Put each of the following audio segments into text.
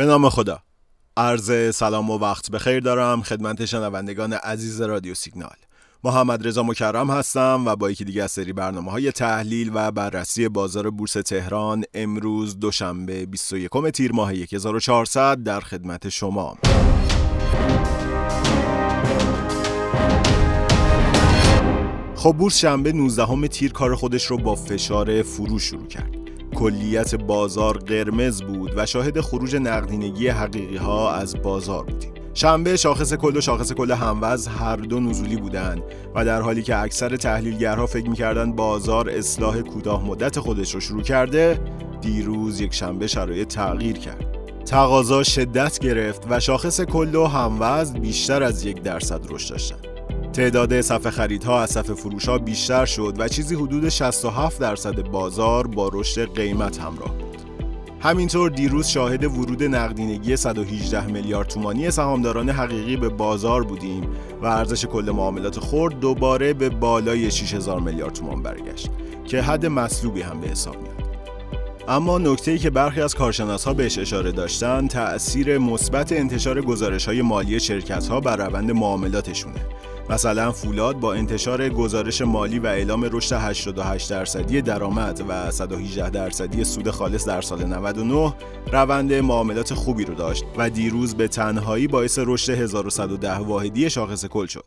به نام خدا. عرض سلام و وقت بخیر دارم خدمت شنوندگان عزیز رادیو سیگنال. محمد رضا مکرم هستم و با یکی دیگه از سری برنامه های تحلیل و بررسی بازار بورس تهران امروز دوشنبه 21 تیر ماه 1400 در خدمت شما. خب بورس شنبه 19 تیر کار خودش رو با فشار فروش شروع کرد. کلیت بازار قرمز بود. و شاهد خروج نقدینگی حقیقی ها از بازار بودیم. شنبه شاخص کل و شاخص کل هموز هر دو نزولی بودند و در حالی که اکثر تحلیلگرها فکر می‌کردن بازار اصلاح کوتاه مدت خودش رو شروع کرده دیروز یک شنبه شرایط تغییر کرد. تقاضا شدت گرفت و شاخص کل و هموز بیشتر از یک درصد رشد داشتند. تعداد صفحه خریدها از صفحه فروشها بیشتر شد و چیزی حدود 67 درصد بازار با رشد قیمت همراه بود. همینطور دیروز شاهد ورود نقدینگی 118 میلیارد تومانی سهامداران حقیقی به بازار بودیم و ارزش کل معاملات خرد دوباره به بالای 6000 میلیارد تومان برگشت که حد مطلوبی هم به حساب میاد. اما نکته‌ای که برخی از کارشناسها بهش اشاره داشتن تأثیر مثبت انتشار گزارش‌های مالی شرکت‌ها بر روند معاملاتشونه مثلا فولاد با انتشار گزارش مالی و اعلام رشد 88 درصدی درآمد و 118 درصدی سود خالص در سال 99 روند معاملات خوبی رو داشت و دیروز به تنهایی باعث رشد 1110 واحدی شاخص کل شد.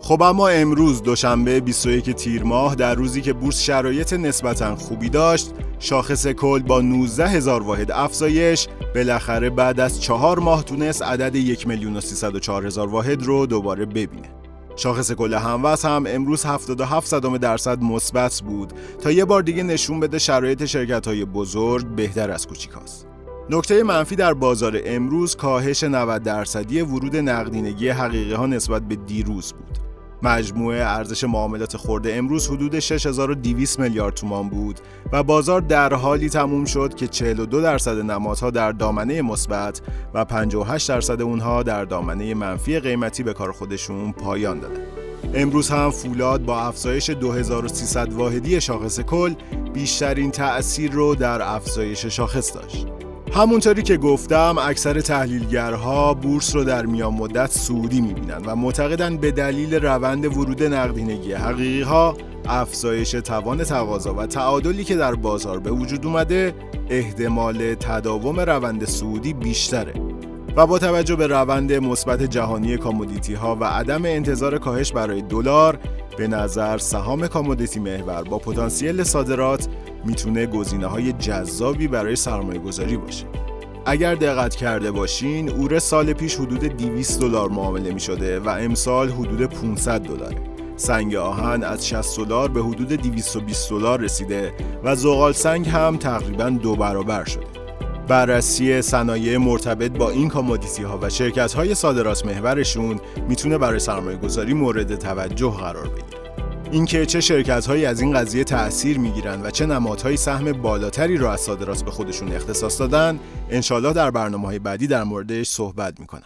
خب اما امروز دوشنبه 21 تیر ماه در روزی که بورس شرایط نسبتا خوبی داشت شاخص کل با 19 هزار واحد افزایش بالاخره بعد از چهار ماه تونست عدد 1 میلیون و 304 هزار واحد رو دوباره ببینه شاخص کل هموز هم امروز 77 صدام درصد مثبت بود تا یه بار دیگه نشون بده شرایط شرکت های بزرگ بهتر از کوچیکاست. نکته منفی در بازار امروز کاهش 90 درصدی ورود نقدینگی حقیقی ها نسبت به دیروز بود. مجموعه ارزش معاملات خورده امروز حدود 6200 میلیارد تومان بود و بازار در حالی تموم شد که 42 درصد نمادها در دامنه مثبت و 58 درصد اونها در دامنه منفی قیمتی به کار خودشون پایان دادن. امروز هم فولاد با افزایش 2300 واحدی شاخص کل بیشترین تأثیر رو در افزایش شاخص داشت. همونطوری که گفتم اکثر تحلیلگرها بورس رو در میان مدت سعودی می‌بینن و معتقدن به دلیل روند ورود نقدینگی حقیقی ها افزایش توان تقاضا و تعادلی که در بازار به وجود اومده احتمال تداوم روند سعودی بیشتره. و با توجه به روند مثبت جهانی کامودیتی ها و عدم انتظار کاهش برای دلار به نظر سهام کامودیتی محور با پتانسیل صادرات می‌تونه گزینه های جذابی برای سرمایه گذاری باشه. اگر دقت کرده باشین اور سال پیش حدود 200 دلار معامله می شده و امسال حدود 500 دلاره. سنگ آهن از 60 دلار به حدود 220 دلار رسیده و زغال سنگ هم تقریبا دو برابر شده. بررسی صنایع مرتبط با این کامودیتی ها و شرکت های صادرات محورشون می‌تونه برای سرمایه گذاری مورد توجه قرار بگیره. اینکه چه شرکت هایی از این قضیه تأثیر می‌گیرن و چه نمادهایی سهم بالاتری را از صادرات به خودشون اختصاص دادن انشالله در برنامه های بعدی در موردش صحبت می‌کنم.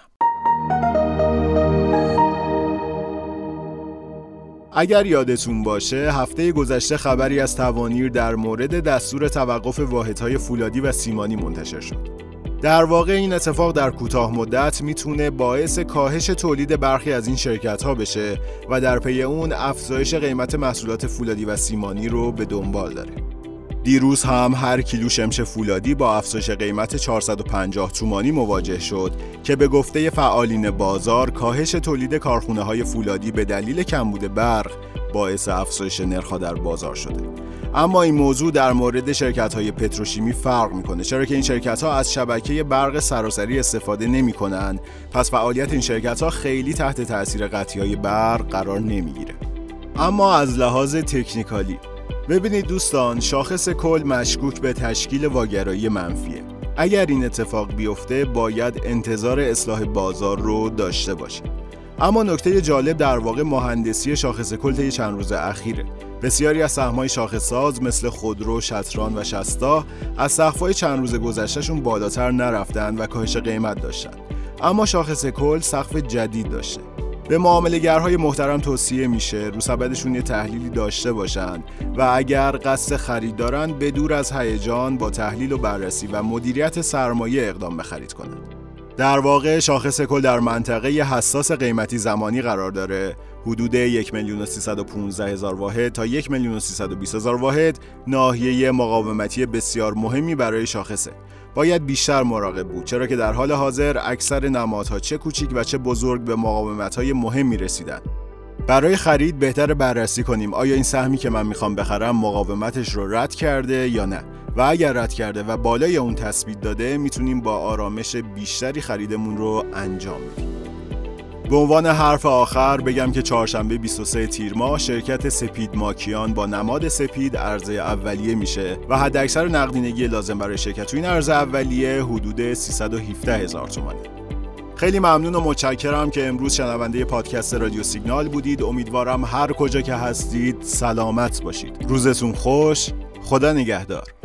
اگر یادتون باشه هفته گذشته خبری از توانیر در مورد دستور توقف واحدهای فولادی و سیمانی منتشر شد. در واقع این اتفاق در کوتاه مدت می‌تونه باعث کاهش تولید برخی از این شرکت ها بشه و در پی اون افزایش قیمت محصولات فولادی و سیمانی رو به دنبال داره. دیروز هم هر کیلو شمش فولادی با افزایش قیمت 450 تومانی مواجه شد که به گفته فعالین بازار کاهش تولید کارخونه های فولادی به دلیل کمبود برق باعث افزایش نرخ در بازار شده. اما این موضوع در مورد شرکت های پتروشیمی فرق می‌کنه چرا که این شرکت ها از شبکه برق سراسری استفاده نمی کنند پس فعالیت این شرکت ها خیلی تحت تاثیر قطعی های برق قرار نمی‌گیره. اما از لحاظ تکنیکالی ببینید دوستان شاخص کل مشکوک به تشکیل واگرایی منفیه. اگر این اتفاق بیفته باید انتظار اصلاح بازار رو داشته باشید اما نکته جالب در واقع مهندسی شاخص کل طی چند روز اخیره. بسیاری از سهم‌های شاخصساز مثل خودرو، شطران و شستا از سقف‌های چند روز گذشتهشون بالاتر نرفتند و کاهش قیمت داشتند. اما شاخص کل سقف جدید داشته. به معاملهگرهای محترم توصیه میشه رو سبدشون یه تحلیلی داشته باشن و اگر قصد خرید دارن به دور از هیجان با تحلیل و بررسی و مدیریت سرمایه اقدام به خرید کنند. در واقع شاخص کل در منطقه حساس قیمتی زمانی قرار داره. حدود 1 میلیون هزار واحد تا 1 میلیون هزار واحد ناحیه مقاومتی بسیار مهمی برای شاخصه. باید بیشتر مراقب بود چرا که در حال حاضر اکثر نمادها چه کوچیک و چه بزرگ به مقاومت‌های مهمی رسیدن. برای خرید بهتر بررسی کنیم آیا این سهمی که من می‌خوام بخرم مقاومتش رو رد کرده یا نه. و اگر رد کرده و بالای اون تثبیت داده می‌تونیم با آرامش بیشتری خریدمون رو انجام بدیم. به عنوان حرف آخر بگم که چهارشنبه 23 تیر ماه شرکت سپید ماکیان با نماد سپید عرضه اولیه میشه و حداکثر نقدینگی لازم برای شرکت. تو این عرضه اولیه حدود 317 هزار تومانه. خیلی ممنون و متشکرم که امروز شنونده پادکست رادیو سیگنال بودید. امیدوارم هر کجا که هستید سلامت باشید. روزتون خوش خدا نگهدار.